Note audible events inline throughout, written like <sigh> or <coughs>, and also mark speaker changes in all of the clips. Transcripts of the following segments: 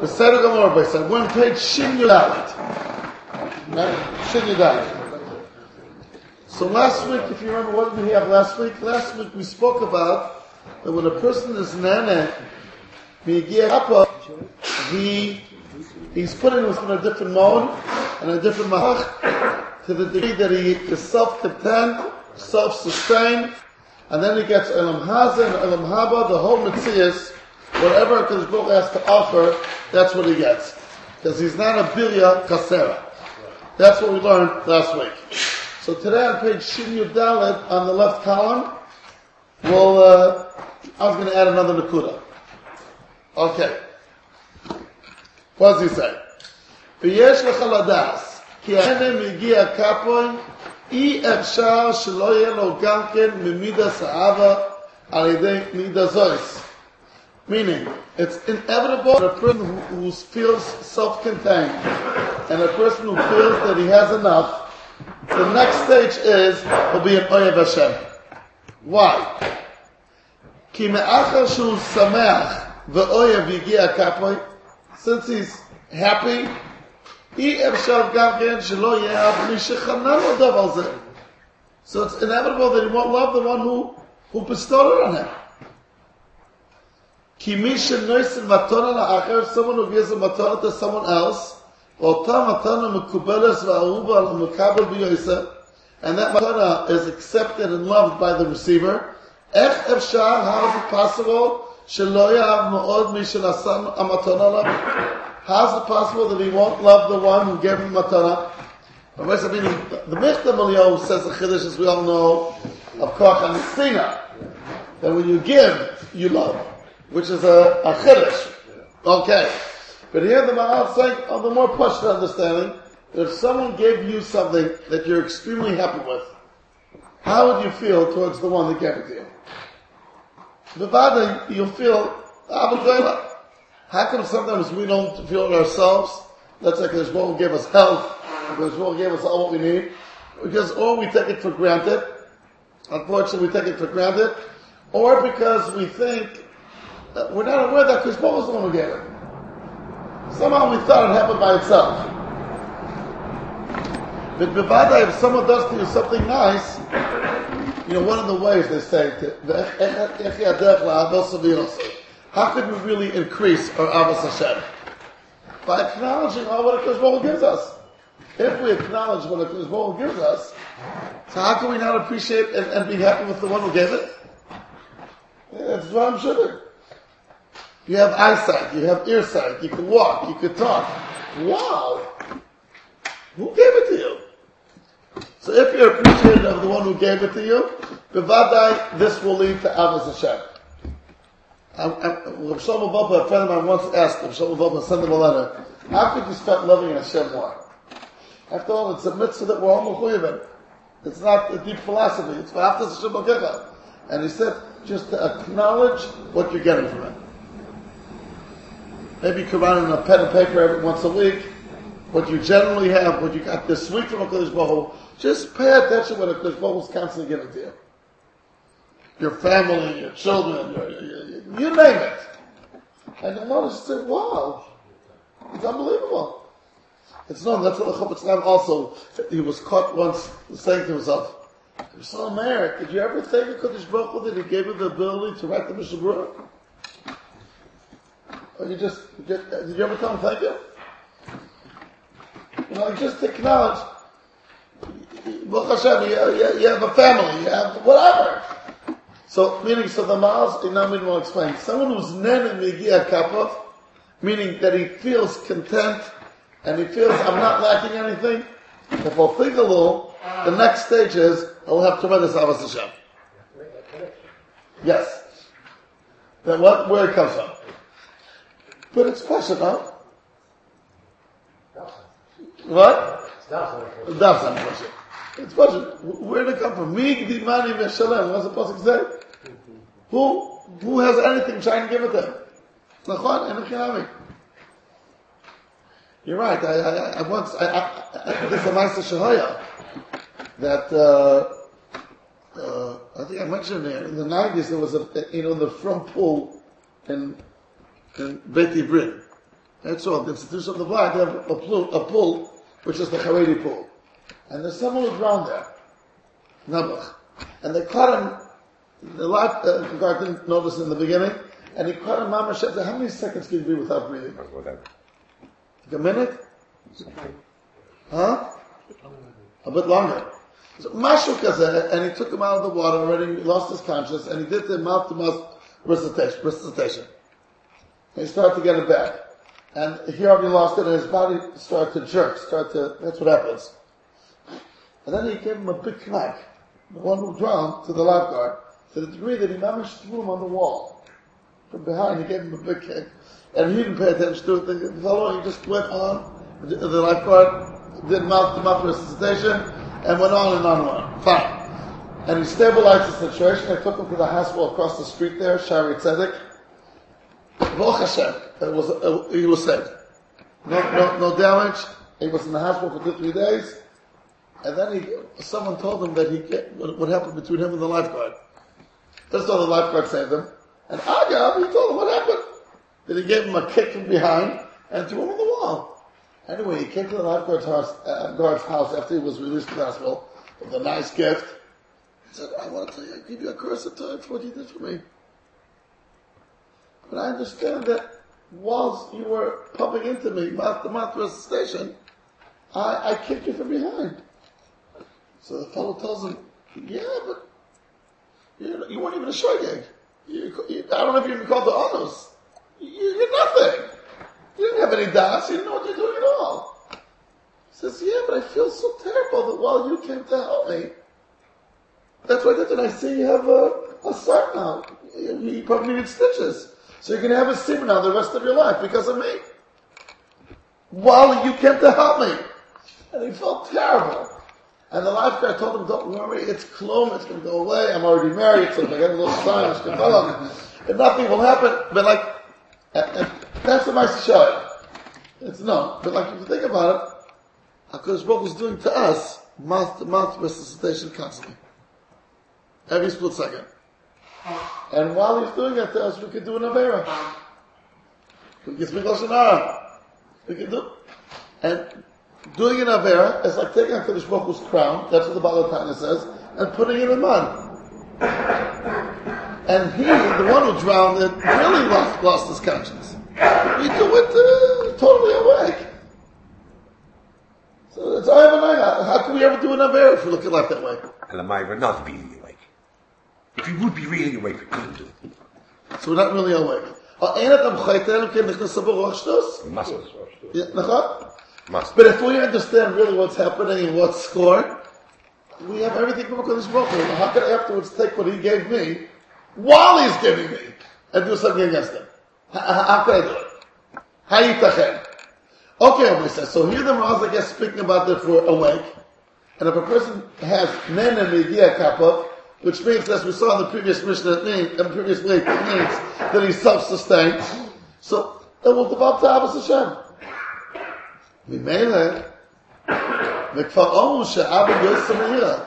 Speaker 1: Beseder Gamor, Beseder. We're on page. Shin Yudalit. So last week, if you remember, what did we have last week? Last week we spoke about that when a person is nana, he he's put in a different mode and a different mahach to the degree that he is self-content, self-sustained, and then he gets elam haza and elam haba, the whole mitzias, whatever Hakadosh Baruch has to offer, that's what he gets, because he's not a bilya kasera. That's what we learned last week. So today on page Shin Dalet on the left column, well, uh, I was going to add another nakuda. Okay. What does he say? ויש לך לדעת, כי הנה מגיע כפוי, אי אפשר שלא יהיה לו גם כן ממידה סעבה על ידי מידה זויס. Meaning, it's inevitable that a person who, who feels self-contained and a person who feels that he has enough, the next stage is he'll be an Oyev Hashem. Why? כי מאחר שהוא שמח ואויב הגיע כפוי, since he's happy, אי אפשר גם כן שלא יהיה מי שחנן לו דבר זה. So it's inevitable that he won't love the one who, who bestowed it on him. Someone who gives a matana to someone else, and that matana is accepted and loved by the receiver. How is it possible? How is it possible that he won't love the one who gave him matana? The Michtav MeEliyahu says the Chiddush, as we all know, of Korach and Sina, that when you give, you love which is a, a Chiddush. Okay. But here the Maharal is saying, on the more Pashta understanding, if someone gave you something that you're extremely happy with, how would you feel towards the one that gave it to you? Bavada, you'll feel, ah, Abu How come sometimes we don't feel it ourselves? Let's say because Baruch gave us health, because Baruch gave us all what we need, because or we take it for granted. Unfortunately, we take it for granted, or because we think we're not aware that Baruch was the one who gave it. Somehow we thought it happened by itself. But Bavada, if someone does to you something nice, you know, one of the ways they say, to, how could we really increase our Avos Hashem? By acknowledging all what a Baruch gives us. If we acknowledge what a Baruch gives us, so how can we not appreciate and, and be happy with the one who gave it? Yeah, that's what I'm sure. You have eyesight, you have earsight, you can walk, you can talk. Wow! Who gave it to you? So if you're appreciative of the one who gave it to you, bevadai, this will lead to Avos Hashem. Rav Shlomo Wolbe, a friend of mine once asked Rav Shlomo Wolbe, send him a letter, how could you start loving Hashem more? After all, it's a mitzvah that we're all mechuyev It's not a deep philosophy. It's v'aftas Hashem. And he said, just to acknowledge what you're getting from it. Maybe you could write in a pen and paper every once a week, what you generally have, what you got this week from a Kodesh Baruch just pay attention what a Baruch is constantly giving to you. Your family, your children, your, your, your, you name it. And the mother said, wow, it's unbelievable. It's known, that's what the Chofetz also, he was caught once saying to himself, so married, did you ever thank the Kodesh Baruch that he gave him the ability to write the Mishnah Berurah? Or you just, did you ever tell him thank you? You know, just acknowledge, Baruch Hashem, you, you, have a family, you have whatever. So, meaning, so the Maas, Inamin will explain, someone who's nen migia kapov, meaning that he feels content, and he feels, I'm not lacking anything, if I'll think a little, the next stage is, I'll have tremendous Avos Hashem. Yes. Then what, where it comes from. But it's special, huh? What? It's not it's budget. Where did it come from? Me, the money, Meshalem. What's the Pasuk say? Who, who has anything trying to give it to him? Nachon, and You're right. I, I, I once, I, I, I this is a Master Shahaya that, uh, uh, I think I mentioned there, in the 90s there was a, you know, the front pool in, in Beit Ibrin. That's all. The institution of the they have a pool, a which is the Haredi pool. And there's someone drowned there. Nebuch. And they caught him, the life uh, guard didn't notice in the beginning, and he caught him, Mama said, how many seconds can you be without breathing? Like a minute? Huh? A bit longer. So, Mashu Kazeh, and he took him out of the water already, lost his consciousness, and he did the mouth to mouth he started to get it back. And he already lost it, and his body started to jerk, started to, that's what happens. And then he gave him a big knack, the one who drowned, to the lifeguard, to the degree that he managed to threw him on the wall. From behind, he gave him a big kick. And he didn't pay attention to it. The fellow, he just went on, the lifeguard did mouth to mouth resuscitation, and went on and on and on. Fine. And he stabilized the situation. I took him to the hospital across the street there, Shaarei Tzedek. Baruch Hashem, it was, uh, he was saved. No, no, no damage. He was in the hospital for two, three days. And then he, someone told him that he get, what, happened between him and the lifeguard. That's all, the lifeguard saved him. And Agav, he told him what happened. That he gave him a kick from behind and threw him on the wall. Anyway, he came to the lifeguard's house, uh, guard's house after he was released from the hospital with a nice gift. He said, I want to tell you, I give you a curse of time for what you did for me. But I understand that whilst you were pumping into me, mouth to mouth station, I, I kicked you from behind. So the fellow tells him, yeah, but you, you weren't even a shogeg. You, you, I don't know if you even called the honors. You, you're nothing. You didn't have any das. You didn't know what you're doing at all. He says, yeah, but I feel so terrible that while you came to help me, that's what I did. And I see you have a, a son now. You, you probably need stitches. So you're going to have a now the rest of your life because of me. While you came to help me. And he felt terrible. And the lifeguard told him, don't worry, it's klum, it's going to go away, I'm already married, so if I get a little sign, it's going to and nothing will happen. But like, that's the nice show. It's no, but like if you think about it, HaKadosh Baruch is doing to us mouth to mouth resuscitation constantly. Every split second. And while he's doing it to us, we could do an Avera. We can speak Lashon We can do, and doing an Avera is like taking HaKadosh Baruch Hu's crown, that's what the Balatana says, and putting it in mud. And he, the one who drowned it, really lost, lost his conscience. We do it uh, totally awake. So it's I have Ayavanaga. How can we ever do an Avera if we look at life that way?
Speaker 2: And we're not being. If we would be really awake, we couldn't do it.
Speaker 1: So we're not really awake. אין אתה מחייתן כי נכנס עבור רוח שטוס? נכון? But if we understand really what's happening and what's scored, we have everything from HaKadosh Baruch Hu. How can I afterwards take what he gave me while he's giving me and do something against him? How, how can I do it? How yitachen? Okay, Rabbi says, so here the Maraz, I guess, speaking about that for awake. And if a person has men and media kappa, which means, as we saw in the previous Mishnah, in the previous week, it means that he's self-sustained. So, it will develop to Abbas Hashem.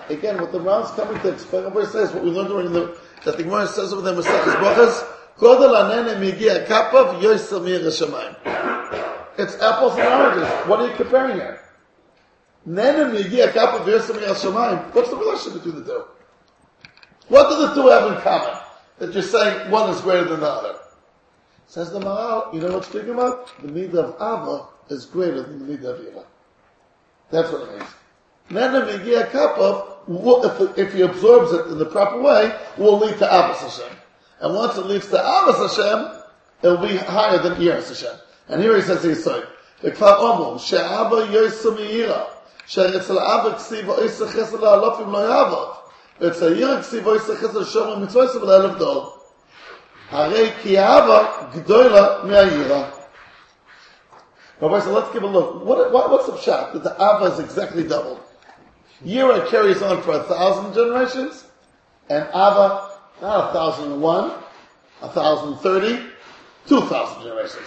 Speaker 1: Again, what the Ram's coming to explain, Rabbi says, what we learned during the, that the Gemara says over there, Masechus Brachas, Kodel Anene. It's apples and oranges. What are you comparing here? What's the relationship between the two? What do the two have in common? That you're saying one is greater than the other. Says the Maharal, you know what's speaking about? The midah of Ava is greater than the midah of Yira. That's what it means. Nana Migia Kappa, if he absorbs it in the proper way, will lead to Abbas Hashem. And once it leads to Abbas Hashem, it will be higher than Yiras Hashem. And here he says he's saying, וכבר אומרו, שאבא יויסו מאירה, שאצל אבא כסיב או איסה חסר לאלופים לא יעבוד. ואצל עירה כסיב או איסה חסר שומר מצווה עשו ולאלף דור. הרי כי אבא גדולה מהעירה. Rabbi said, let's give a look. What, what, what's the shot? That the Abba is exactly doubled. Yira carries on for a thousand generations, and Abba, not a thousand and one, a thousand thirty, two thousand generations.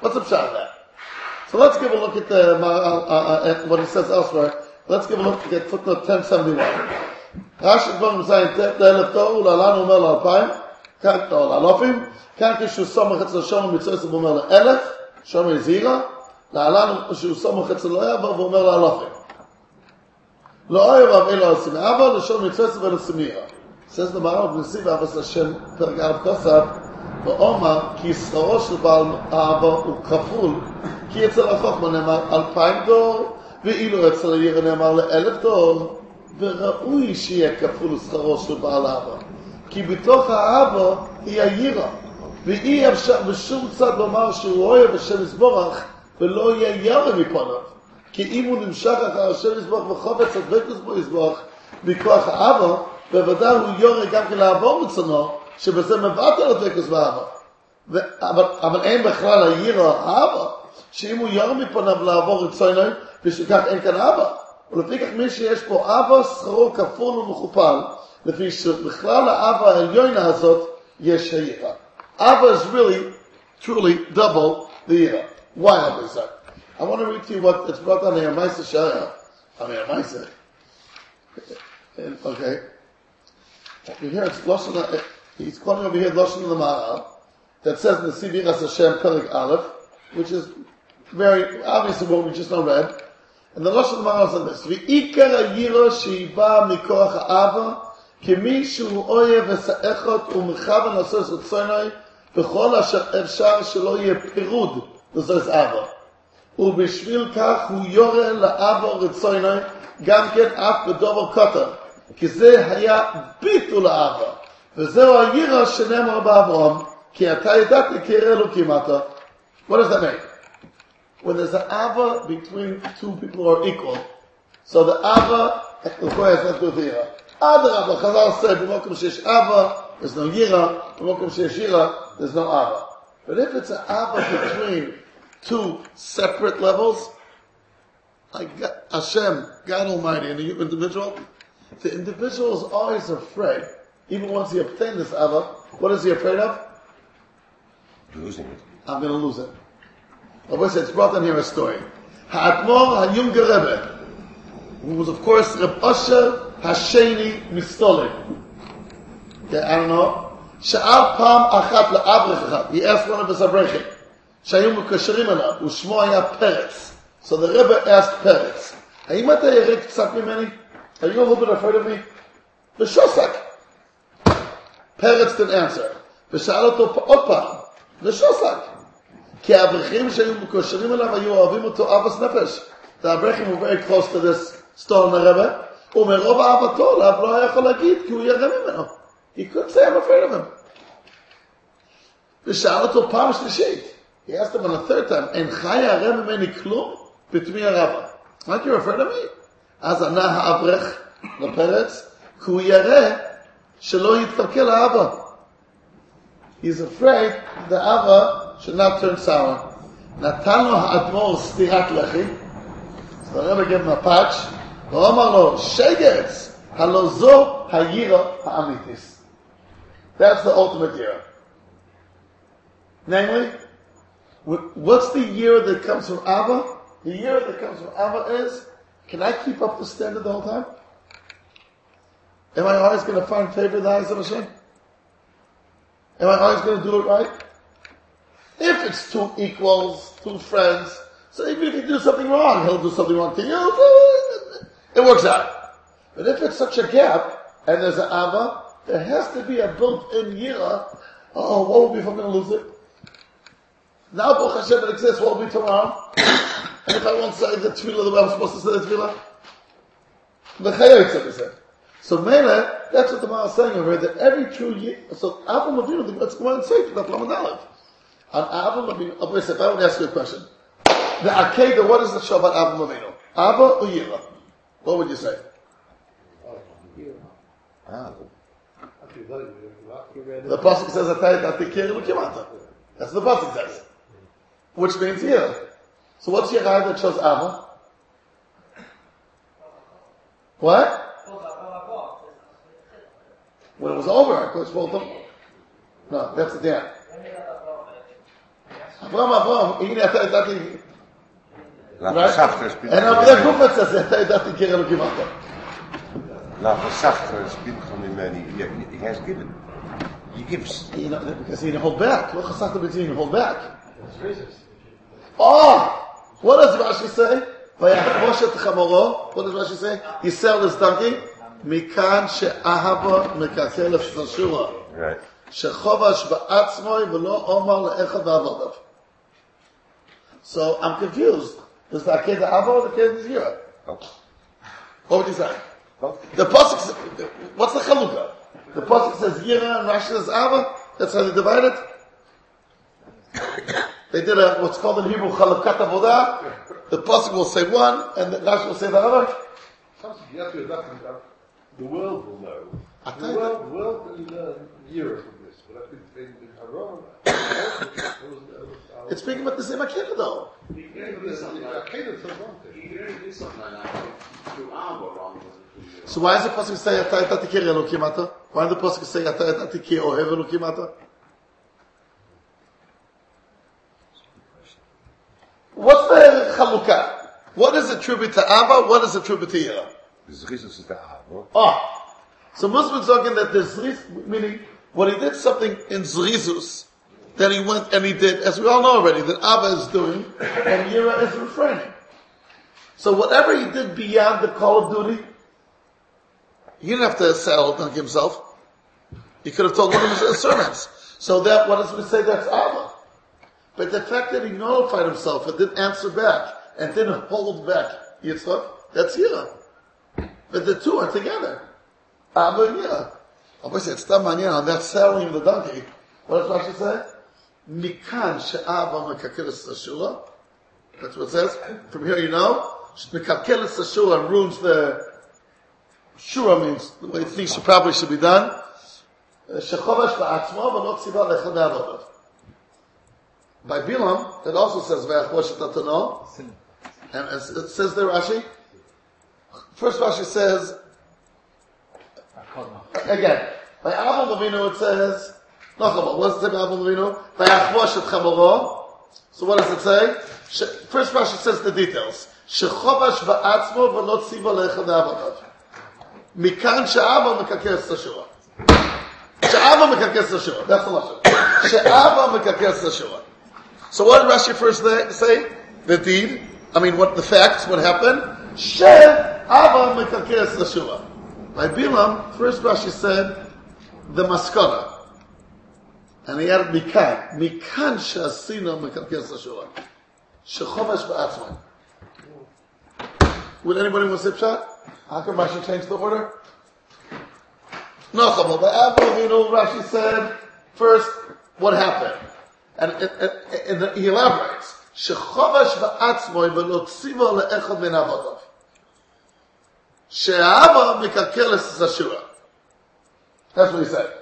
Speaker 1: What's the shot of that? So let's give a look at the uh, uh, at what he says elsewhere. Let's give a look at footnote 1071. Rashi דברים זין לאלף תוהו, להלן הוא אומר לאלפיים, כאן, או לאלופים, כאן כשהוא סומך אצל שום ומצוי זה אומר לאלף, שומר זירה, להלן שהוא סמוך אצל לא יעבור ואומר להלוכם. לא אוהב רב אלו עושים אבא, לשום מצווה ולסמירה. says the Maral of Nesiv Abbas Hashem פרק א' כוסף, ואומר כי שכרו של בעל אבא הוא כפול, כי אצל החוכמה נאמר אלפיים דור, ואילו אצל העיר נאמר לאלף דור, וראוי שיהיה כפול שכרו של בעל אבא. כי בתוך האבא היא העירה, ואי אפשר בשום צד לומר שהוא אוהב השם יזבורך, ולא יהיה ירא מפניו. כי אם הוא נמשך אחר השם יזבורך וחובץ הדבקוס בו יזבורך מכוח האבא, בוודאי הוא יורה גם כן לעבור מצונו, שבזה מבטל הדבקוס באבא. ו- אבל, אבל אין בכלל העירה האבא, שאם הוא יורה מפניו לעבור רצונו, בשביל כך אין כאן אבא. ולפי כך מי שיש פה אבא, שכרו כפול ומכופל, לפי שבכלל האבא העליונה הזאת יש העירה. Abba is really, truly double the year. Why Abba is that? I want to read to you what it's brought down here, Maisa Shaya. I mean, Maisa. Okay. You hear it's Lashon, he's quoting over here Lashon of the Ma'al, that says in the Sivir As Hashem Perik Aleph, which is very obviously what we just now read. Of the Ma'al says this, V'ikar ha'yira she'iba mikoach ha'ava, כמי שהוא אוהב וסאכות ומכוון לעשות רצוני בכל אשר אפשר שלא יהיה פירוד לזוז אבא. ובשביל כך הוא יורה לאבא רצוני גם כן אף בדובר קוטר, כי זה היה ביטול האבא. וזהו הירא שנאמר באברהם, כי אתה ידעתי כי ירא אלוקים אתה. What does? when there's an ava between two people who are equal. So the ava, technically, has nothing to do with Chazal said, b'mokum ava, there's no yira, b'mokum yira, there's no ava. But if it's an ava between two separate levels, like Hashem, God Almighty, and the individual, the individual is always afraid, even once he obtained this ava, what is he afraid of?
Speaker 2: Losing it.
Speaker 1: I'm going to lose it. Rabbi said, it's brought down here a story. Ha'atmor Hayum Rebbe, who was of course Reb Asher Hasheni MiStolin. Okay, I don't know. Sha'al Pam Achat La'abrech He asked one of his Abrechim, שהיו מקשרים אליו, ושמו היה Peretz. So the Rebbe asked Peretz, האם אתה ירד קצת ממני? Are you a little bit afraid of me? בשוסק. Peretz didn't answer. ושאל אותו עוד פעם, כי האברכים שהיו מקושרים אליו היו אוהבים אותו אבס נפש. The אברכים were very close to this stone הרבא, ומרוב אהבתו אליו לא היה יכול להגיד כי הוא ירא ממנו. He could say I'm afraid of him. ושאל אותו פעם שלישית. He asked him on a third time, אינך ירא ממני כלום? בתמי הרבה. Aren't you afraid of me? אז ענה האברך לפרץ, כי הוא ירא שלא יתקלקל האבא. He's afraid the Abba should not turn sour. נתן לו האדמו"ר סטירת לחי, אז the Rebbe gave him a patch, ואומר לו, שגץ, הלא זו הירא האמיתיס. That's the ultimate year. Namely, wh- what's the year that comes from Abba? The year that comes from Abba is, can I keep up the standard the whole time? Am I always going to find favor in the eyes of Hashem? Am I always going to do it right? If it's two equals, two friends, so even if you do something wrong, he'll do something wrong to you. It works out. But if it's such a gap, and there's an Ava, there has to be a built-in yira. Oh, what will be if I'm going to lose it? Now, Baruch Hashem, it exists. What will be tomorrow? and if I won't say the tefillah the way I'm supposed to say the tefillah? The we said. So Mele, that's what the Mara is saying over here, that every true year, so Avram Avinu, let's go and say to the Lamed. On Avram Avinu, I want to ask you a question. The Akedah, what is the show about Avram Avinu? Abba or Yira? What would you say? The Pasuk says. That's the Pasuk says. Which means Yira. So what's your guy that shows Abba? What? When it was over, I could told them. No, that's the dam. Avram, Avram, הנה אתה ידעתי,
Speaker 2: Lafasafter spielt
Speaker 1: and over there Gufet says, אתה ידעתי קיר אלוקים אתה.
Speaker 2: Lafasafter spielt from the man he, he, he has given. He gives.
Speaker 1: You know, because he didn't hold back. לא חסכת בזה, he didn't hold back. Oh! What does Rashi say? Vayachvosh et chamoro. What does Rashi say? He sell his donkey. Mikan she'ahava mekakel shashua.
Speaker 2: Right.
Speaker 1: Shechovash ba'atzmoi v'lo omar le'echad v'avodav. So I'm confused. Is the Akeda Ava or the Akeda Zira?
Speaker 2: Oh.
Speaker 1: What would you say?
Speaker 2: Well,
Speaker 1: The Pasuk, what's the Chalukah? The Pasuk says Yira and Rashi says Ava. That's how they divide it. <coughs> They did a, what's called in Hebrew, Chalukat Avodah. The Pasuk will say one, and the Rashi will say the other.
Speaker 3: You have to adapt it. The world will know.
Speaker 1: I
Speaker 3: The world, the world will learn years from this. But I think in, in Haran, there was, there was,
Speaker 1: It's speaking about the same Akeda though. So why does the Pasuk say Ata et atikir Elokim ata? Why does the Pasuk say Ata et atikir ohev Elokim ata? What's the Chalukah? What is attributed to Ava? What is attributed to Yira?
Speaker 2: Zrizus is the Avo.
Speaker 1: Ah, so Muslims talking that the Zriz, meaning when he did something in Zrizus, then he went and he did, as we all know already, that Abba is doing, and Yira is refraining. So whatever he did beyond the call of duty, he didn't have to sell it himself. He could have told one of his servants. So that, what does we say that's Abba? But the fact that he notified himself and didn't answer back, and didn't hold back Yitzchak, that's Yira. But the two are together. Abba and Yira. Obviously, it's Tamanyan on that selling the donkey. What does Rashi say? Mikan she'aba mekakilis tashua. That's what it says. From here you know. Mekakilis tashua ruins the shura means the way things should probably should be done. Shechovash ba'atzmo v'lo tziva lechad avodav. By Bilam, it also says et atano. And it says there, Rashi. First Rashi says, again, by Abel Levino it says, Nachama, one step Avon Avinu, Vayachvosh et Chamoro. So what does it say? First Rashi says the details. Shechovash ba'atzmo v'lo tziva lecha ve'avodav. Mikan she'ava mekakes tashura. She'ava mekakes tashura. That's the Lashon. She'ava mekakes tashura. So what did Rashi first say? The deed. I mean, what the facts, what happened? She'ava mekakes tashura. By Bilam, first Rashi said, the maskana And he added מכאן. מכאן שעשינו מקרקס את השורה. שחומש בעצמם. Would anybody want to say pshat? How come Rashi changed the order? No, Chamal. By Abu Avinu, Rashi said, first, what happened? And, and, and, and he elaborates. שחובש בעצמו ולא ציבו לאחד מן עבודיו. שהאבא מקרקר לסשורה. That's what he said.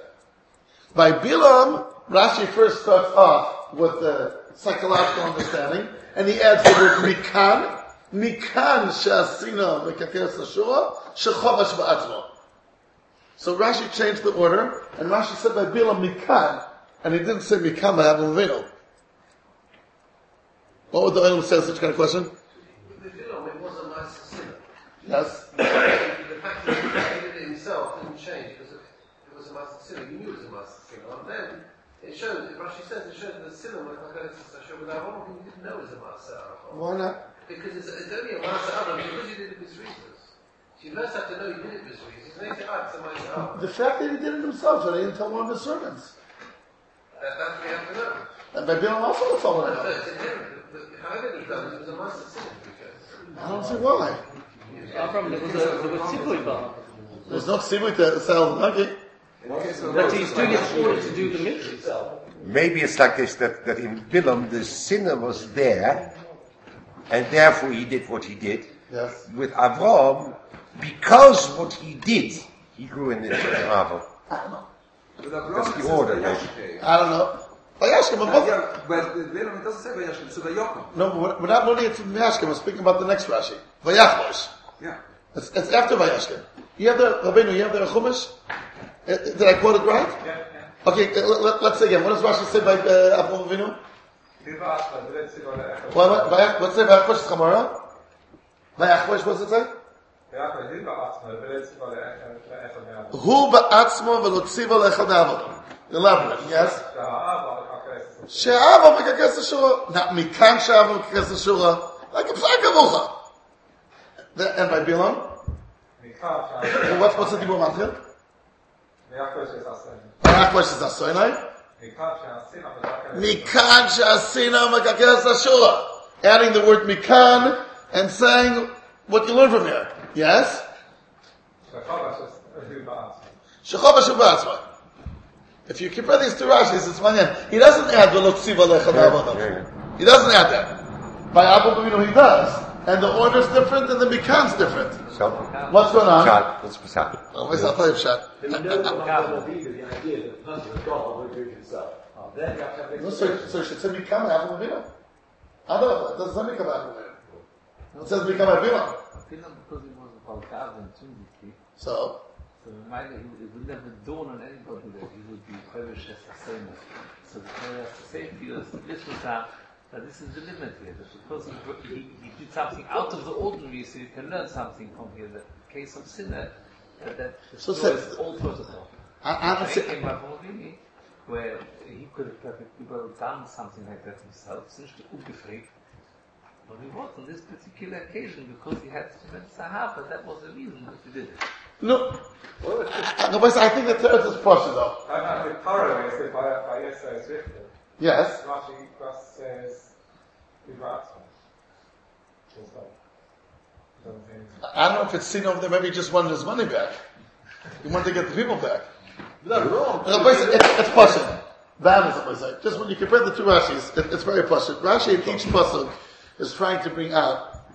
Speaker 1: By Bilam, Rashi first starts off with the psychological understanding, and he adds the word mikan, mikan she'asina mekakeres ashura, shechovash ba'atzmo. So Rashi changed the order, and Rashi said by Bilam mikan, and he didn't say mikan Abu Avinu. What would the Olam say such kind of question?
Speaker 4: The Bilam, it was a nice sinner.
Speaker 1: Yes.
Speaker 4: the fact that he did it himself didn't change because it, it was sinner. He knew it was a master sinner. And then it showed, Rashi says, it showed that the sinner was like a Sasha with Aaron, he didn't know it was a master Aaron.
Speaker 1: Why not?
Speaker 4: Because it's, it's only a master Aaron because he did it with reasons. So you first have to know he did it with reasons. And then you say, ah, it's a master Aaron.
Speaker 1: The fact that he did it himself, and he didn't tell one of his servants.
Speaker 4: That, that we have to know.
Speaker 1: And by Bilam also the told one
Speaker 4: So
Speaker 1: of them.
Speaker 4: it's inherent. But However he done it, it was a master sinner.
Speaker 1: I don't see why.
Speaker 5: Avram, there was a, there was tzibui bar.
Speaker 1: There's no tzibui to sell the donkey.
Speaker 5: But he's doing it in order to do the mitzvah.
Speaker 2: Maybe it's like this that, that in Bilam the sinner was there, and therefore he did what he did.
Speaker 1: Yes.
Speaker 2: With Avram, because what he did, he grew in the Avram. That's the order, maybe.
Speaker 1: I don't know. Oh, Vayashkim, but both.
Speaker 6: Yeah, but the Bilam, it doesn't say Vayashkim, so Vayochim.
Speaker 1: No, but we're- we're not learning it from Vayashkim. We're speaking about the next Rashi. Vayachlosh.
Speaker 6: Yeah.
Speaker 1: It's, it's after Vayashkim. You have the, Rabbeinu, you have the Chumash? Uh, Did I quote it right? Yeah. Okay, uh, let, us say again. What does Rashi say by uh, Avraham Avinu? What, what, what's it say? Vayachlosh Chamara? Vayachlosh, what's it say? Hu ba'atzmo v'lo tziva lechad avod. Elaborate, yes? Ashura. Not mikan she'ava mekakes ashura. Like a psak avucha. And by Bilam, what's, the Dibur Matchil?
Speaker 7: Yaakov is Asen.
Speaker 1: Barak is Asoinai.
Speaker 7: Mikach, Asen, Asen.
Speaker 1: Mikan she'asina mekakes ashura. Adding the word mikan and saying what you learn from here. Yes?
Speaker 7: Shachavash is a Hu Ba'atzma.
Speaker 1: If you compare these two Rashis, it's manyan. He doesn't add the Lotziva Lecha Na'avodav. He doesn't add that. By Abu Bavinu he does. And the order's different and the Mikan's different.
Speaker 2: So,
Speaker 1: What's going on?
Speaker 2: shot, let's pshat.
Speaker 1: Oh, where's that five shot?
Speaker 8: Then you know what Bible will be, the idea that the person of God will do it himself. Oh, then you have
Speaker 1: No, so, so should say Mikan and Abu Bavinu. I don't know, it doesn't say Mikan Abu Bavinu. It says Mikan Abu Bavinu.
Speaker 9: Because he was a Balkav intrinsically,
Speaker 1: So,
Speaker 9: so the mind, it would- it would never dawn on anybody that he would be Chavish as a same. So the Torah has to say to this was how, that this is the limit here, that because he, he, he did something out of the ordinary, so you can learn something from here, that the case of sinner, that, that
Speaker 1: So
Speaker 9: destroys
Speaker 1: says-
Speaker 9: all protocol.
Speaker 1: I, I'm
Speaker 9: Then
Speaker 1: saying,
Speaker 9: came by Movini, where he could have perfectly well done something like that himself, since ungefragt. But he was on this particular occasion because he had tremendous sahaba, that was the reason that he did it.
Speaker 1: no, no, but I think the third is Pasha though.
Speaker 7: And and the Torah is that by by Yesa is written.
Speaker 1: Yes.
Speaker 7: Rashi Rashi says Hu Ba'atzma. Full stop. Doesn't say anything.
Speaker 1: I don't know if it's seen over there, maybe he just wanted his money back. He wanted to get the people back.
Speaker 3: Not wrong.
Speaker 1: It's, it's, it's pasuk. That is what I say. Just when you compare the two Rashis, it, it's very pasuk. Rashi in each pasuk is trying to bring out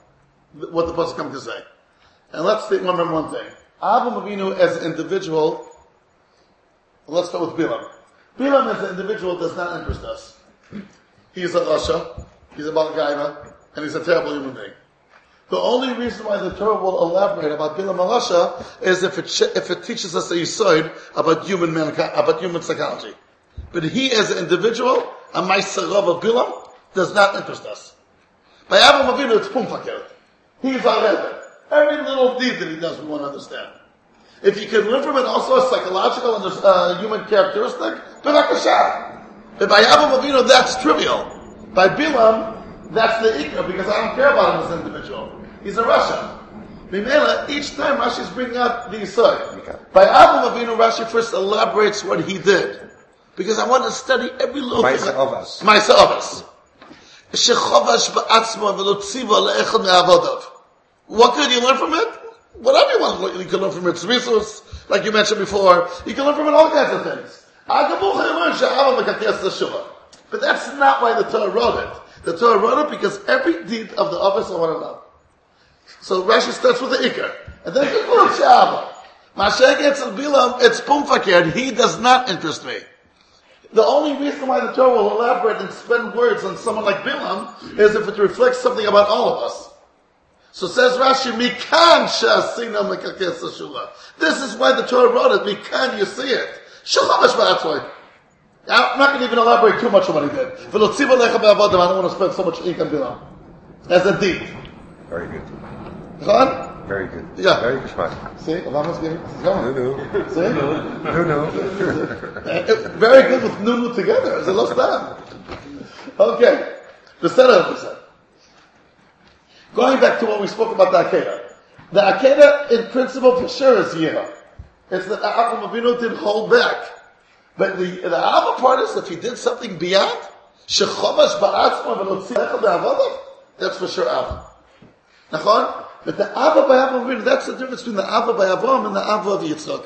Speaker 1: th- what the pasuk comes to say. And let's think, remember one thing. Avram Avinu as an individual, let's start with Bilam. Bilam as an individual does not interest us. He's a Rasha, he's a Balgaiva, and he's a terrible human being. The only reason why the Torah will elaborate about Bilam Alasha is if it if it teaches us a yisoid about human about human psychology. But he, as an individual, a Maisarav of Bilam, does not interest us. By Avram Avinu, it's Pumfakir. He's our Rebbe. Every little deed that he does, we want to understand. If you can learn from it also a psychological and uh, human characteristic, B'rakashah. But by Avram Avinu, that's trivial. By Bilam, that's the ikra, because I don't care about him as an individual. He's a Russia. Mimela, each time Rashi is bringing out the Yisod. By Avram Avinu, Rashi first elaborates what he did. Because I want to study every little thing.
Speaker 2: of us.
Speaker 1: Ma'isa of. Shechovash ba'atzma v'lo tziva le'echad me'avodav. What could you learn from it? Whatever you want, you can learn from its resource, like you mentioned before. You can learn from it all kinds of things. But that's not why the Torah wrote it. The Torah wrote it because every deed of the office I want to know. So Rashi starts with the Iker. And then he goes She'ava. Mashiach gets al Bilam, it's Pumfakir, he does not interest me. The only reason why the Torah will elaborate and spend words on someone like Bilam is if it reflects something about all of us. So says Rashi, Mikan she'asina mekakes. This is why the Torah wrote it. Mikan, you see it. Shachamash ba'atzoi. I'm not going to even elaborate too much on what he did. V'lotziva lecha be'avodim. I don't want to spend so much ink on Bilam. As a deed.
Speaker 2: Very good.
Speaker 1: Chon?
Speaker 2: Very good.
Speaker 1: Yeah.
Speaker 2: Very good.
Speaker 1: See, Obama's getting, he's
Speaker 2: No,
Speaker 1: going.
Speaker 2: no.
Speaker 1: See? <laughs>
Speaker 2: No, no. <laughs>
Speaker 1: Uh, Very good with Nunu together. It's a lost time. Okay. The setup of the Going back to what we spoke about the Akedah. The Akedah, in principle, for sure is Yira. It's that Avram Avinu didn't hold back. But the, the other part is if he did something beyond, Shechovash ba'atzma v'lotzi lecha be'avodav, that's for sure Avram. Nachon? But the Ava by Avram Avinu, that's the difference between the Ava by Avram and the Ava of Yitzchak.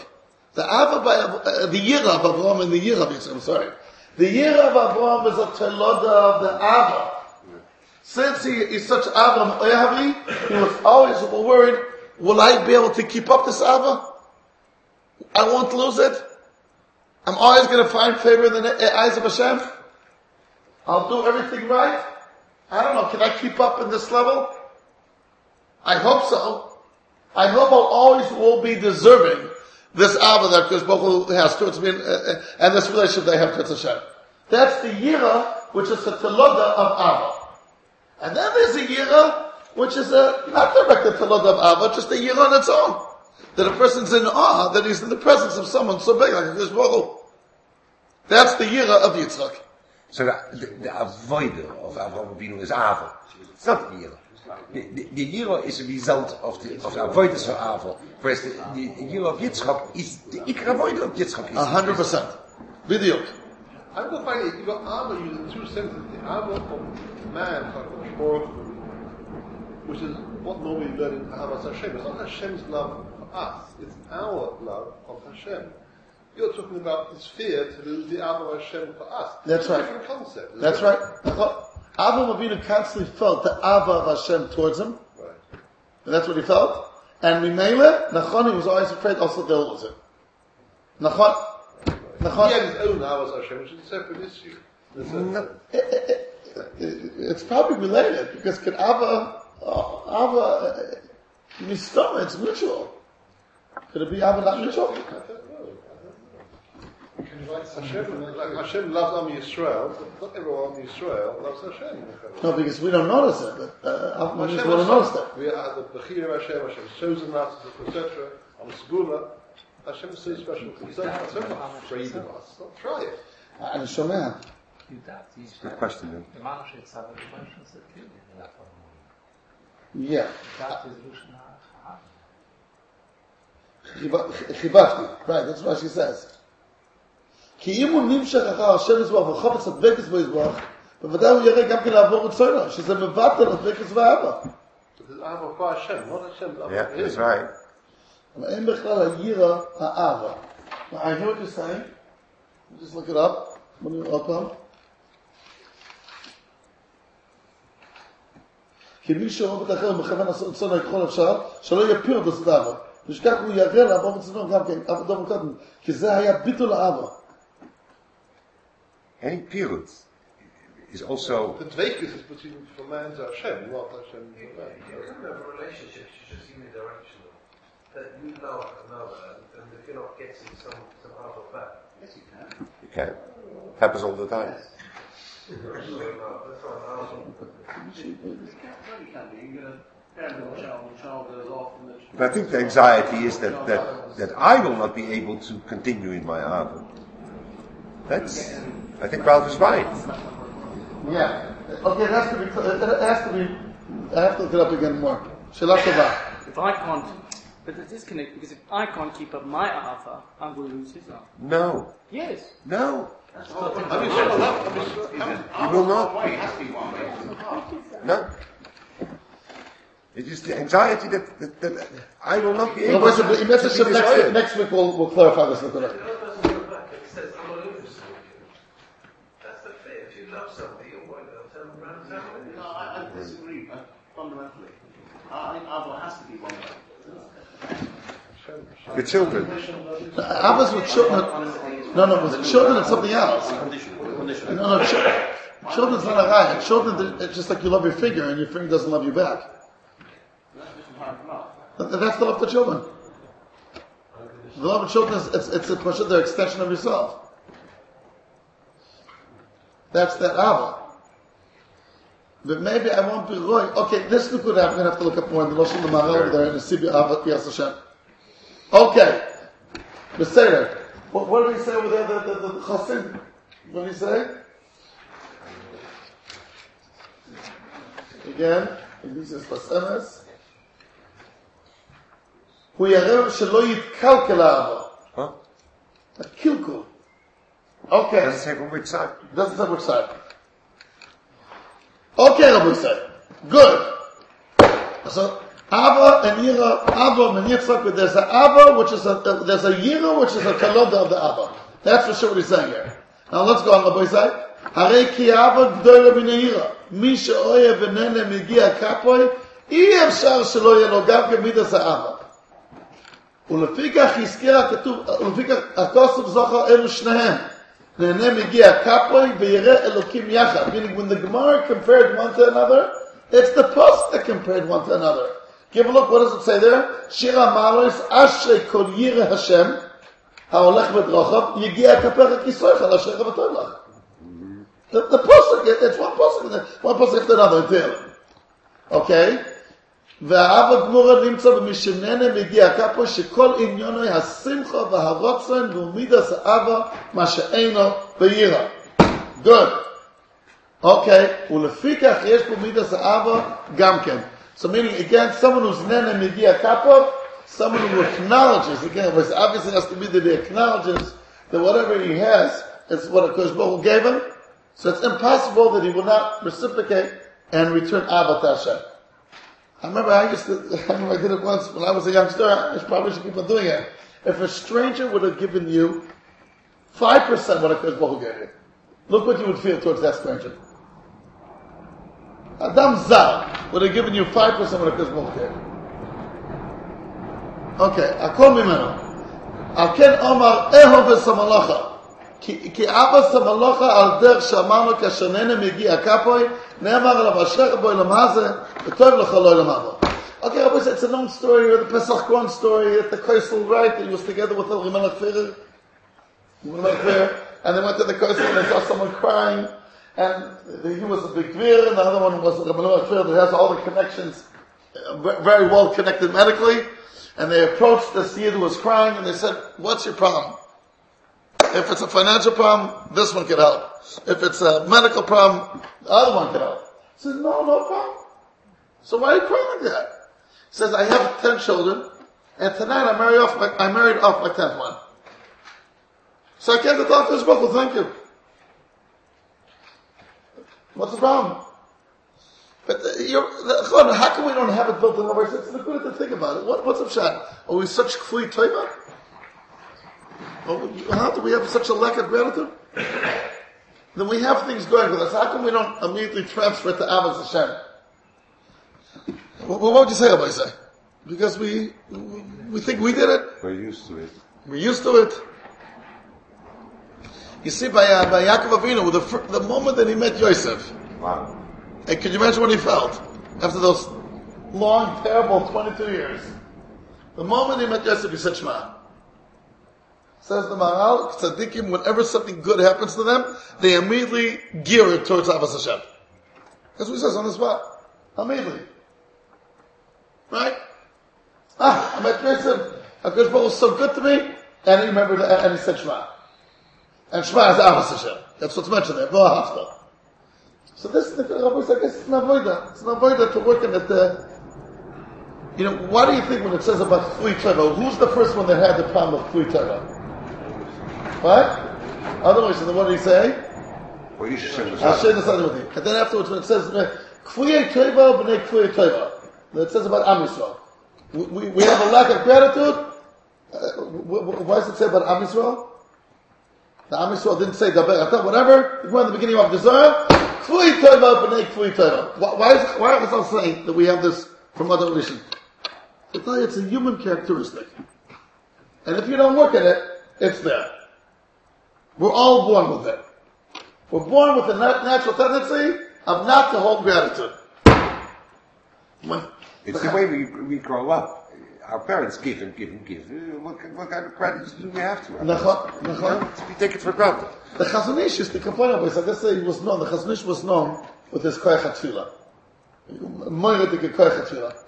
Speaker 1: The Ava by uh, the Yira of Avram and the Yira of Yitzchak, I'm sorry. The Yira of Avram is a teloda of the Ava. Since he is such Avram Oyavi, he was always worried, will I be able to keep up this Ava? I won't lose it. I'm always going to find favor in the eyes of Hashem. I'll do everything right. I don't know, can I keep up in this level? I hope so. I hope I'll always will be deserving this Ava that Kosh Baruch has towards me and, uh, and this relationship they have towards Hashem. That's the Yira, which is the Teloda of Ava. And then there's a Yira, which is a, not directed Teloda of Ava, just a Yira on its own. That a person's in awe that he's in the presence of someone so big like Kosh Baruch Hu. That's the Yira of Yitzchak.
Speaker 2: So the, the, the avoider of Avraham Avinu is Ava. It's not the Yira. The, the, the Yira is a result of the, of the avoidance of Ava. Whereas the, the Yira of Yitzchak is the Ikra avoider of Yitzchak. Is,
Speaker 1: A hundred percent. Video.
Speaker 3: I'm not finding it. You got Abba using two sentences. The Abba of man, which is what normally we learn in Ahavas Hashem. It's not Hashem's love for us. It's our love of Hashem. You're talking about this fear to lose the Abba of Hashem for us.
Speaker 1: That's
Speaker 3: It's a
Speaker 1: right.
Speaker 3: different concept.
Speaker 1: That's
Speaker 3: it?
Speaker 1: right. Avram Avinu constantly felt the Ava of Hashem towards him.
Speaker 3: Right.
Speaker 1: And that's what he felt. And Mimele, Nachon, he was always afraid also they'll lose it. Nachon,
Speaker 3: He
Speaker 1: Nachon,
Speaker 3: had his own Ahavas Hashem, which is a separate issue.
Speaker 2: No.
Speaker 1: it- it- it's probably related because can Ava, uh, Ava, uh, Mistama, it's mutual. Could it be Ava not mutual?
Speaker 3: I don't know. I don't know. Hashem, like Hashem loves Am Yisrael, but not everyone Am Yisrael loves Hashem.
Speaker 1: No, because we don't notice it, but uh, Avram
Speaker 3: Hashem
Speaker 1: Avinu would have noticed it.
Speaker 3: We are the Bechir of Hashem, Hashem chosen us, etc. On Segula, Hashem is so special. He's so, so afraid of us. Not try it.
Speaker 1: And Shomea
Speaker 9: You doubt these
Speaker 2: Good question, then.
Speaker 9: The Manush itself, the Manush is clearly in that one.
Speaker 1: Yeah.
Speaker 9: Doubt is Lushon HaHa.
Speaker 1: Chibati. Right, that's what she says. כי אם הוא נמשך אחר השם יזבח וחופץ הדבקס בו יזבח, בוודאי הוא יראה גם כן לעבור את צוינו, שזה מבטל הדבקס ואבא.
Speaker 3: This is Abba for Hashem, not Hashem. Abba
Speaker 2: Yeah,
Speaker 3: for him.
Speaker 2: that's right.
Speaker 1: אבל אין בכלל הירא האבא. Now, I hear what you're saying. Just look it up. בוא נראה עוד פעם. כי מי שרואה את האחר מכוון לעשות צונו ככל אפשר, שלא יפיר אותו את האבא. ושכך הוא יראה לעבור את צונו גם כן, אף אדם קודם, כי זה היה ביטול האבא.
Speaker 2: Any pirut is also
Speaker 3: The dvekis is between from man to Hashem, not Hashem to man.
Speaker 4: You can have a relationship, you just unidirectional. That you love another, and if you're not getting some, some other back.
Speaker 10: Yes, you can.
Speaker 2: you can. Happens all the time.
Speaker 4: So,
Speaker 2: But I think the anxiety is that, that, that I will not be able to continue in my Ava. That's, I think Ralph is right.
Speaker 1: Yeah. Okay, it has to be, it has to be, I have to look it up again more.
Speaker 5: If I can't, but it is connected because if I can't keep up my Ava, I will lose his Ava.
Speaker 2: No.
Speaker 5: Yes.
Speaker 2: No.
Speaker 3: Am Yisrael love, Am Yisrael,
Speaker 2: you will not.
Speaker 10: way has to be one way.
Speaker 2: No. It is the anxiety that, that, that I will not be able
Speaker 1: but
Speaker 2: to,
Speaker 1: the
Speaker 2: to be
Speaker 1: message of next, next week we'll, we'll clarify this. Look it up.
Speaker 4: The other person goes back and says, I'm not interested in you. That's the fear. If you love somebody, you'll want to turn around and tell them.
Speaker 10: No, I, I disagree uh, fundamentally. I think Abba has to be one way.
Speaker 2: The children.
Speaker 1: Abbas with children, no, no, with children it's something else. No, no, ch- children's not a right. Children, it's just like you love your finger and your finger doesn't love you back.
Speaker 10: That's
Speaker 1: the love of children. The love of children is, it's, it's a they're extension of yourself. That's that Abba. But maybe I won't be wrong. Okay, this what I'm going to have to look up more in the Lashon Lamara over there in the Sibi Abba Yas Hashem. Okay. The Seder. What, what did he say over there, the, the, the, the Chassid? What did he say? Again, he says, Basemes. הוא יראה שלא יתקלקל האבא.
Speaker 2: Huh?
Speaker 1: הקלקול. אוקיי.
Speaker 2: Doesn't say from which side.
Speaker 1: Doesn't say which side. Okay, Rabbi said. Good. So, Abba and Yira, Abba and Yitzchak, there's a Abba, which is a, there's a Yira, which is a Kaloda of the Abba. That's for sure what he's saying here. Now let's go on, Rabbi say. הרי כי אבא גדולה מן העירה. מי שאוהב ונהנה מגיע כפוי, אי אפשר שלא יהיה לו גם כמידס האבא. ולפיכך הזכיר הכתוב, ולפיכך הכוסף זוכר אלו שניהם. נהנה מגיע כפוי ויראה אלוקים יחד. Meaning when the Gemara compared one to another, it's the post that compared one to another. Give a look, what does it say there? המעלוס, אשרי כל ירא השם, ההולך בדרוכיו, יגיע כפיך כיסויך על אשריך ותורך. The, the posuk, it- it's one posuk, one posuk after another, too. Okay? והאב הגמורה נמצא במשננה מגיע כפו שכל עניונו השמחה והרוצן והוא מידס האבא מה שאינו בירא. Good. Okay, ולפיכך יש פה מידס האבא גם כן. So meaning, again, someone who's nene migia kapov, someone who acknowledges, again, it obviously has to be that he acknowledges that whatever he has is what a Baruch gave him. So it's impossible that he will not reciprocate and return to I remember I used to, <laughs> I remember I did it once when I was a youngster, I probably should keep on doing it. If a stranger would have given you 5% what a Baruch gave you, look what you would feel towards that stranger. Adam Zal would have given you 5% of the Kishmol אוקיי, הכל ממנו. על כן אומר, אהוב וסמלוכה. כי, כי אבא סמלוכה על דרך שאמרנו כשננה מגיע כפוי, נאמר עליו אשריך בו אלם הזה, וטוב לך לא Okay, Rabbi, it's a known story, the Pesach Korn story, at the coastal right? that He was together with Rimelech Firer. Rimelech And they went to the coastal and they saw someone crying and he was a big Dvir, and the other one was Rimelech Firer that has all the connections, uh, very well connected medically, and they approached the Yid who was crying, and they said, what's your problem? If it's a financial problem, this one could help. If it's a medical problem, the other one could help. He says, no, no problem. So why are you crying like that? He says, I have ten children, and tonight I married off my, I married off my tenth one. So I came to talk to his book, well, thank you. What's the problem? But uh, you're, the- how come we don't have it built in our It's the good to think about it. What, what's up, Shad? Are we such kfui? Oh, How do we have such a lack of gratitude? Then we have things going with us. How come we don't immediately transfer it to Abbas Hashem? Well, what would you say, say? Because we, we think we did it.
Speaker 2: We're used to it.
Speaker 1: We're used to it. You see, by, uh, by Yaakov Avinu, the, fir- the moment that he met Yosef,
Speaker 2: Wow.
Speaker 1: Hey, could you imagine what he felt after those long, terrible 22 years? The moment he met Yosef, he said Shema. Says the Maharal, Tzaddikim, whenever something good happens to them, they immediately gear it towards Abbas Hashem. That's what he says on the spot. Immediately. Right? Ah, I met Yosef. Hu was so good to me, and he remembered, and he said Shema. And Shema is Abbas Hashem. That's what's mentioned there. Lo Hafta. So this, the Rabbi said, I guess it's an avoida. It's an avoida to work in it. Uh, you know, what do you think when it says about Chui Teva? Who's the first one that had the problem of Chui Teva? What? Otherwise, then what did he say?
Speaker 2: Well, you should send us
Speaker 1: I'll share this other with you. And then afterwards, when it says Kfuyei Teva b'nei Kfuyei Teva, it says about Am Yisrael. We, we, we have a lack of gratitude. Uh, wh- wh- why does it say about Am Yisrael? The Am Yisrael didn't say Daber whatever. Went in the beginning of the Teva b'nei Kfuyei Teva. Why, is why is it saying that we have this from other religions? To tell you, it's a human characteristic. And if you don't look at it, it's there. We're all born with it. We're born with the natural tendency of not to hold gratitude.
Speaker 2: It's the way we, we grow up. Our parents give and give and give. What, what kind of gratitude do we have to?
Speaker 1: Nachon, nachon.
Speaker 2: We take it for granted.
Speaker 1: The Chazon Ish used to complain about this. I guess he was known, the Chazon Ish was known with his koyach HaTfilah. Moiridik koyach HaTfilah.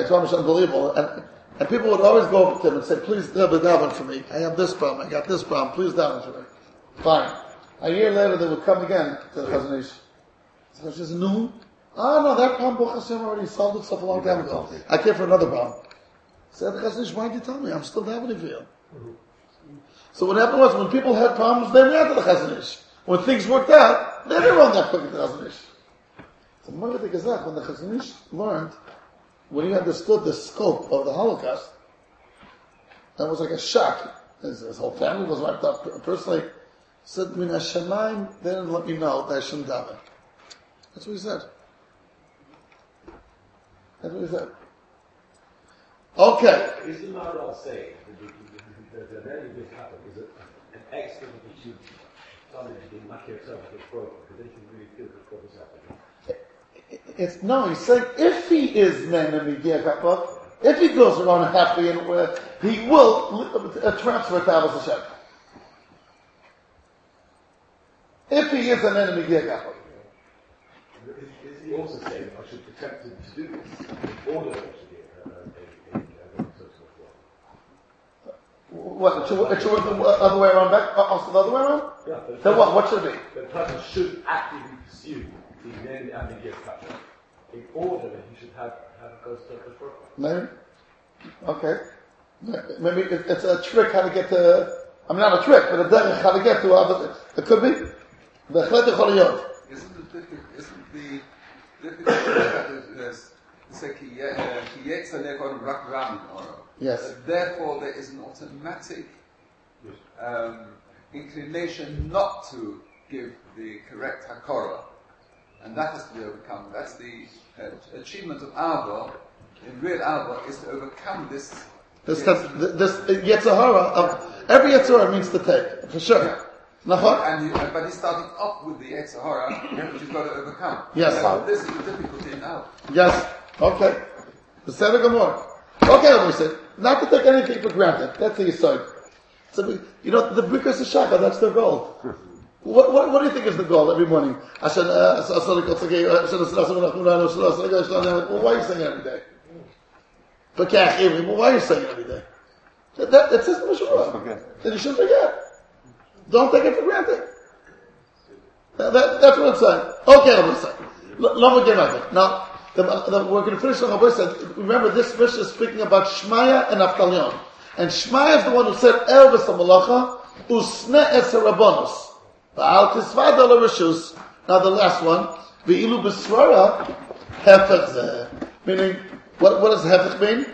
Speaker 1: It's almost unbelievable. And, and people would always go over to him and say, please Rebbe daven for me. I have this problem, I got this problem, please daven for me. Fine. A year later they would come again to the Chazon Ish. So she says, no. Ah, no, that problem, Baruch Hashem already solved itself a long time ago. I care for another problem. Said why did you tell me? I'm still davening for you. So what happened was when people had problems, they ran to the Chazon Ish. When things worked out, they didn't run that quick to the Chazon Ish. So Moed the Gazak, when the Chazon learned, when he understood the scope of the Holocaust, that was like a shock. His, his whole family was wiped out. Personally, he said, Min Hashemayim, they didn't let me know that I shouldn't daven. That's what he said. That's what he said. Okay.
Speaker 8: Is the Maharal saying that the, the, the, the very big happen is a, an excellent? Somebody didn't knock yourself at the program, because then you really feel the program's happening.
Speaker 1: It's no, he's saying if he is and Kappa, if he goes around happy and uh, he will uh, transfer to Abbas Hashem. If he is an enemy Kappa.
Speaker 8: Is, is he also saying I should be tempted to do this in order to get a, a, a, a, a social
Speaker 1: what, the true the other way around back? Also the other way around?
Speaker 8: Yeah.
Speaker 1: Then what, what should it be?
Speaker 8: The person should actively pursue the then ambiguous pattern in order that he should have, have a ghost of the.
Speaker 1: Maybe. Okay. Maybe it, it's a trick how to get to, I mean not a trick, but a derech how to get to other. It could be. Isn't the,
Speaker 6: isn't the difficult, isn't the difficult that is, is say ki ye- uh, ki yetzer lechon rak ramin oro.
Speaker 1: Yes.
Speaker 6: Uh, Therefore, there is an automatic um, inclination not to give the correct hakora, and that has to be overcome. That's the uh, achievement of Ava. In real Ava is to overcome this.
Speaker 1: This, this, this Yetzirah, of, every Yetzirah means to take, for sure. Nachon?
Speaker 6: And you, uh, but he started off with the Yetzirah, which you've got to overcome.
Speaker 1: Yes.
Speaker 6: So this is the difficulty now.
Speaker 1: Yes. Okay. the Beseder Gemara. Okay, Rabbi say not to take anything for granted. That's the aside. So, you know, the Brikas of Shaka, that's their goal. What, what, what do you think is the goal every morning? Well, Why are you saying every day? Well, why are you saying every day? That, that, that's just Mishra. That you shouldn't forget. Don't take it for granted. That, that, that's what I'm saying. Okay, I'm saying. Love again, I think. Now, the, the, we're going to finish on said, remember this Mishnah is speaking about Shmaya and Aftalion. And Shmaya is the one who said, Elvis Malacha, Usne es Rabonus. Ba'al Tisvada Rishus. Now the last one, Ve'ilu Besvara, Hefech Meaning, what, what does Hefech mean?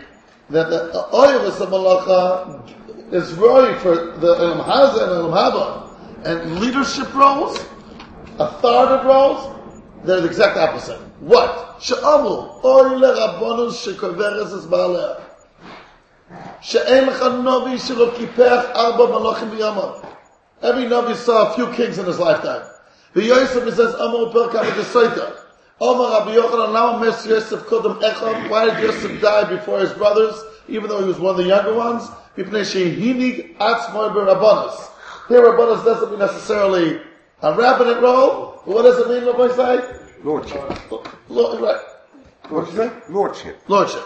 Speaker 1: That the oil is the Malacha is really for the Elam Haza and Elam Haba. And leadership roles, authoritative roles, they're the exact opposite. What? שאמרו, אוי לרבונוס שקוברס את בעליה. שאין לך נובי שלא קיפח ארבע מלוכים בימיו. Every Navi saw a few kings in his lifetime. ויוסף says, אמרו פרק אבי דסויטה. אומר רבי יוחנן, למה מס יוסף קודם אחד? Why did Yosef die before his brothers, even though he was one of the younger ones? מפני שהנהיג עצמו ברבונוס. Here Rabbanus doesn't mean necessarily a rabbinate role, but what does it mean, Rabbi say?
Speaker 2: Lordship.
Speaker 1: What'd you say?
Speaker 2: Lordship.
Speaker 1: Lordship.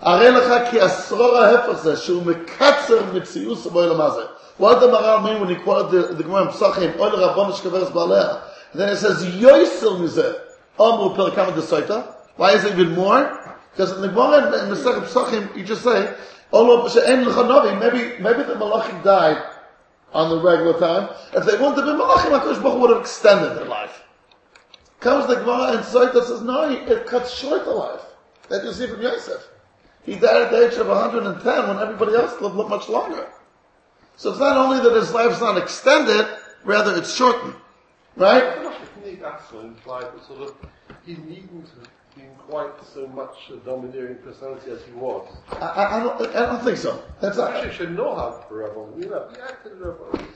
Speaker 1: הרי לך כי עשרור ההפך זה שהוא מקצר מציוס בו אלא מה זה. What the Maharal mean when he quoted the, the Gemara in Pesachim, Oil Rabbon Shkaveres Baleah. Then it says, Yoisel Mizeh, Omru Perkam Desoita. Why is it even more? Because in the Gemara in the Pesachim, Pesachim you just say, oh, Olo She'en L'chanovi, maybe, maybe the Malachim died on the regular time. If they wanted to be Malachim, HaKadosh Baruch would have extended their life. Comes the Gemara and Soita says, no, it cuts short the life. That you see from Yosef. He died at the age of 110 when everybody else lived much longer. So it's not only that his life's not extended, rather it's shortened. Right?
Speaker 3: Nick Axel implied that sort of he needn't have been quite so much a domineering personality as he was.
Speaker 1: I, I, I, don't, I don't think so. That's not,
Speaker 3: Actually, should know how to Rabban. You know, he acted Rabban.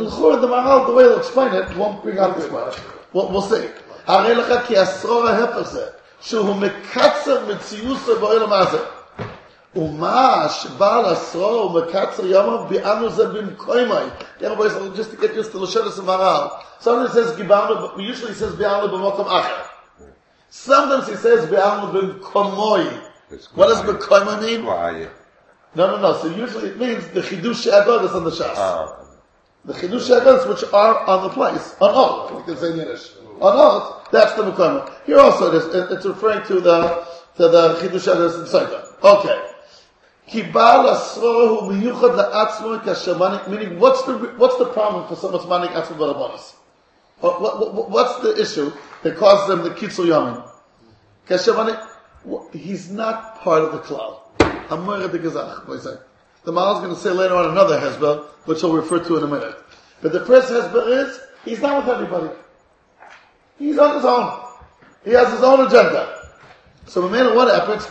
Speaker 1: L'chor, the Maharal, the way they'll explain it, won't bring out this much. We'll, we'll see. הרי לך כי אסרור ההפך זה, שהוא מקצר מציוסו בעולם הזה. ומה שבעל אסרור ומקצר יומו, ביאנו זה במקוימי. Everybody says, just to get used to Lashelis and Maharal. Sometimes he says גיברנו, but usually he says ביאנו במקום אחר. Sometimes he says ביאנו במקומוי. What does במקומי mean?
Speaker 2: Quiet.
Speaker 1: No, no, no. So usually it means the chidush agodas on the shas.
Speaker 2: Ah.
Speaker 1: The chidush agodas which are on the place on oath. We can say in Yiddish on oath. That's the mekoyim. Here also it is. It's referring to the to the chidush in Saita. Okay. Meaning, what's the what's the problem for someone's manik atzmo barabonis? What, what, what, what's the issue that causes them the kitzur yamin? Kashamani. He's not part of the klal. Amor de say. The Maharal's going to say later on another Hezbollah, which I'll refer to in a minute. But the first Hezbollah is, he's not with everybody. He's on his own. He has his own agenda. So, no matter what happens,